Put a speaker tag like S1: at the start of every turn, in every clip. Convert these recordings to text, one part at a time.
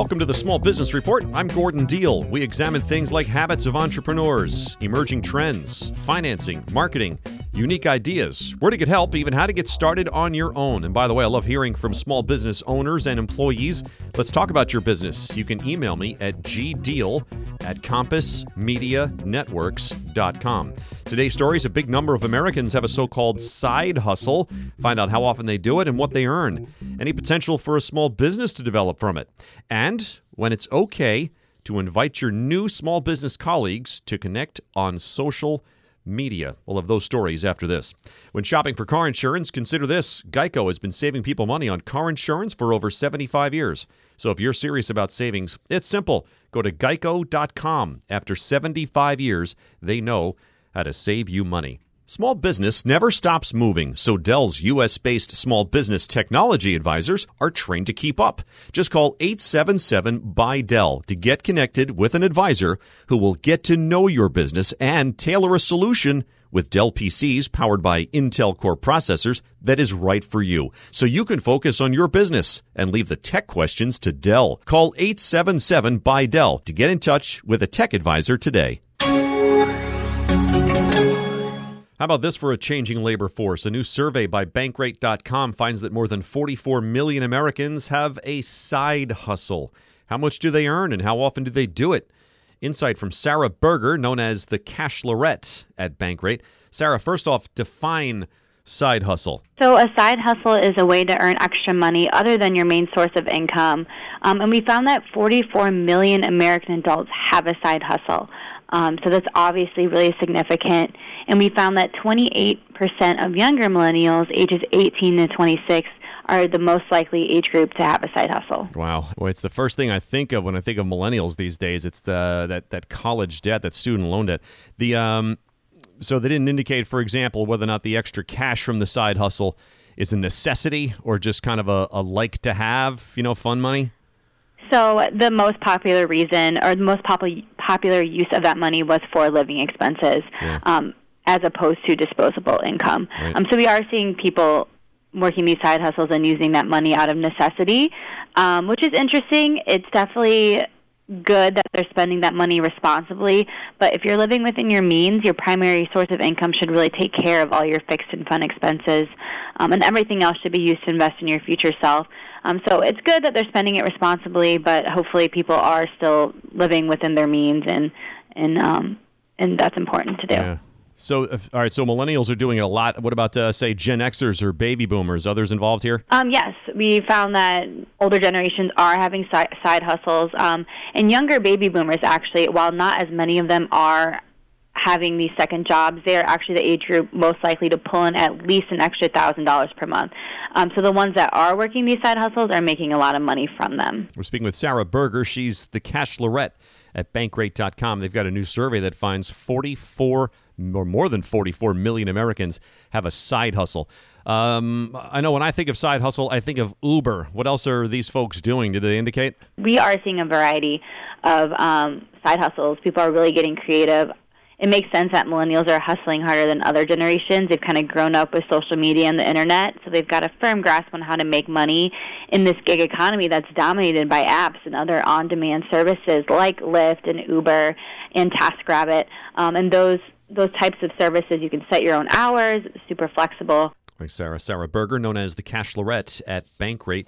S1: Welcome to the Small Business Report. I'm Gordon Deal. We examine things like habits of entrepreneurs, emerging trends, financing, marketing, unique ideas, where to get help, even how to get started on your own. And by the way, I love hearing from small business owners and employees. Let's talk about your business. You can email me at gdeal at compassmedianetworks.com. Today's story is a big number of Americans have a so called side hustle. Find out how often they do it and what they earn. Any potential for a small business to develop from it. And when it's okay to invite your new small business colleagues to connect on social media. We'll have those stories after this. When shopping for car insurance, consider this Geico has been saving people money on car insurance for over 75 years. So if you're serious about savings, it's simple. Go to geico.com. After 75 years, they know how to save you money. Small business never stops moving, so Dell's US based small business technology advisors are trained to keep up. Just call 877 buy Dell to get connected with an advisor who will get to know your business and tailor a solution with Dell PCs powered buy Intel Core processors that is right for you. So you can focus on your business and leave the tech questions to Dell. Call 877 by Dell to get in touch with a tech advisor today. How about this for a changing labor force? A new survey by Bankrate.com finds that more than 44 million Americans have a side hustle. How much do they earn and how often do they do it? Insight from Sarah Berger, known as the Cashlorette at Bankrate. Sarah, first off, define side hustle.
S2: So, a side hustle is a way to earn extra money other than your main source of income. Um, and we found that 44 million American adults have a side hustle. Um, so, that's obviously really significant. And we found that 28% of younger millennials, ages 18 to 26, are the most likely age group to have a side hustle.
S1: Wow. Well, it's the first thing I think of when I think of millennials these days. It's the, that, that college debt, that student loan debt. The, um, so they didn't indicate, for example, whether or not the extra cash from the side hustle is a necessity or just kind of a, a like to have, you know, fun money?
S2: So the most popular reason or the most popular popular use of that money was for living expenses. Yeah. Um, as opposed to disposable income. Right. Um, so we are seeing people working these side hustles and using that money out of necessity, um, which is interesting. It's definitely good that they're spending that money responsibly. But if you're living within your means, your primary source of income should really take care of all your fixed and fun expenses, um, and everything else should be used to invest in your future self. Um, so it's good that they're spending it responsibly, but hopefully people are still living within their means, and and um, and that's important to do.
S1: Yeah. So, all right. So, millennials are doing it a lot. What about, uh, say, Gen Xers or baby boomers? Others involved here?
S2: Um, yes, we found that older generations are having side, side hustles, um, and younger baby boomers actually, while not as many of them are having these second jobs, they are actually the age group most likely to pull in at least an extra thousand dollars per month. Um, so the ones that are working these side hustles are making a lot of money from them.
S1: We're speaking with Sarah Berger. She's the Cashlorette at Bankrate.com. They've got a new survey that finds 44 or more than 44 million Americans have a side hustle. Um, I know when I think of side hustle, I think of Uber. What else are these folks doing? Did they indicate?
S2: We are seeing a variety of um, side hustles. People are really getting creative it makes sense that millennials are hustling harder than other generations. They've kind of grown up with social media and the internet, so they've got a firm grasp on how to make money in this gig economy that's dominated by apps and other on-demand services like Lyft and Uber and TaskRabbit. Um, and those those types of services, you can set your own hours, super flexible.
S1: Sarah. Sarah Berger, known as the Cashlorette at Bankrate.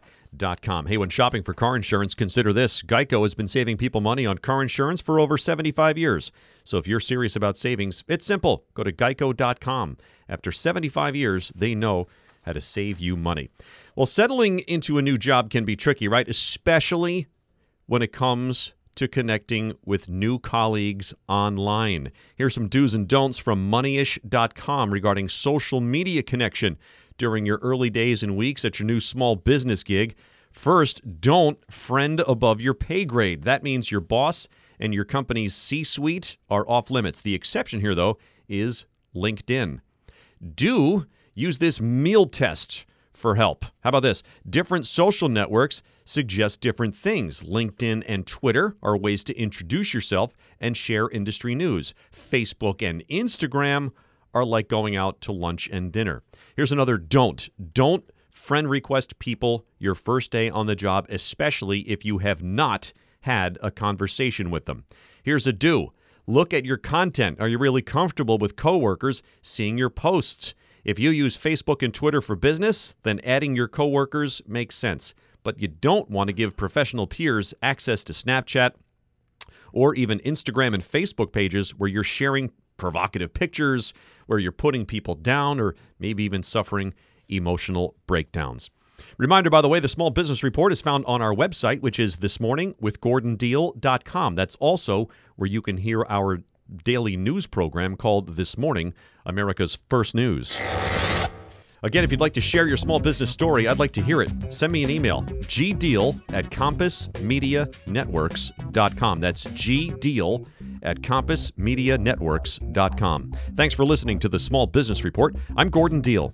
S1: Hey, when shopping for car insurance, consider this Geico has been saving people money on car insurance for over 75 years. So if you're serious about savings, it's simple. Go to geico.com. After 75 years, they know how to save you money. Well, settling into a new job can be tricky, right? Especially when it comes to connecting with new colleagues online. Here's some do's and don'ts from moneyish.com regarding social media connection during your early days and weeks at your new small business gig. First, don't friend above your pay grade. That means your boss and your company's C suite are off limits. The exception here, though, is LinkedIn. Do use this meal test for help. How about this? Different social networks suggest different things. LinkedIn and Twitter are ways to introduce yourself and share industry news. Facebook and Instagram are like going out to lunch and dinner. Here's another don't. Don't friend request people your first day on the job, especially if you have not had a conversation with them. Here's a do look at your content. Are you really comfortable with coworkers seeing your posts? If you use Facebook and Twitter for business, then adding your coworkers makes sense. But you don't want to give professional peers access to Snapchat or even Instagram and Facebook pages where you're sharing provocative pictures, where you're putting people down, or maybe even suffering emotional breakdowns. Reminder, by the way, the Small Business Report is found on our website, which is thismorningwithgordondeal.com. That's also where you can hear our daily news program called This Morning, America's First News. Again, if you'd like to share your small business story, I'd like to hear it. Send me an email, gdeal at compassmedianetworks.com. That's gdeal at compassmedianetworks.com. Thanks for listening to the Small Business Report. I'm Gordon Deal.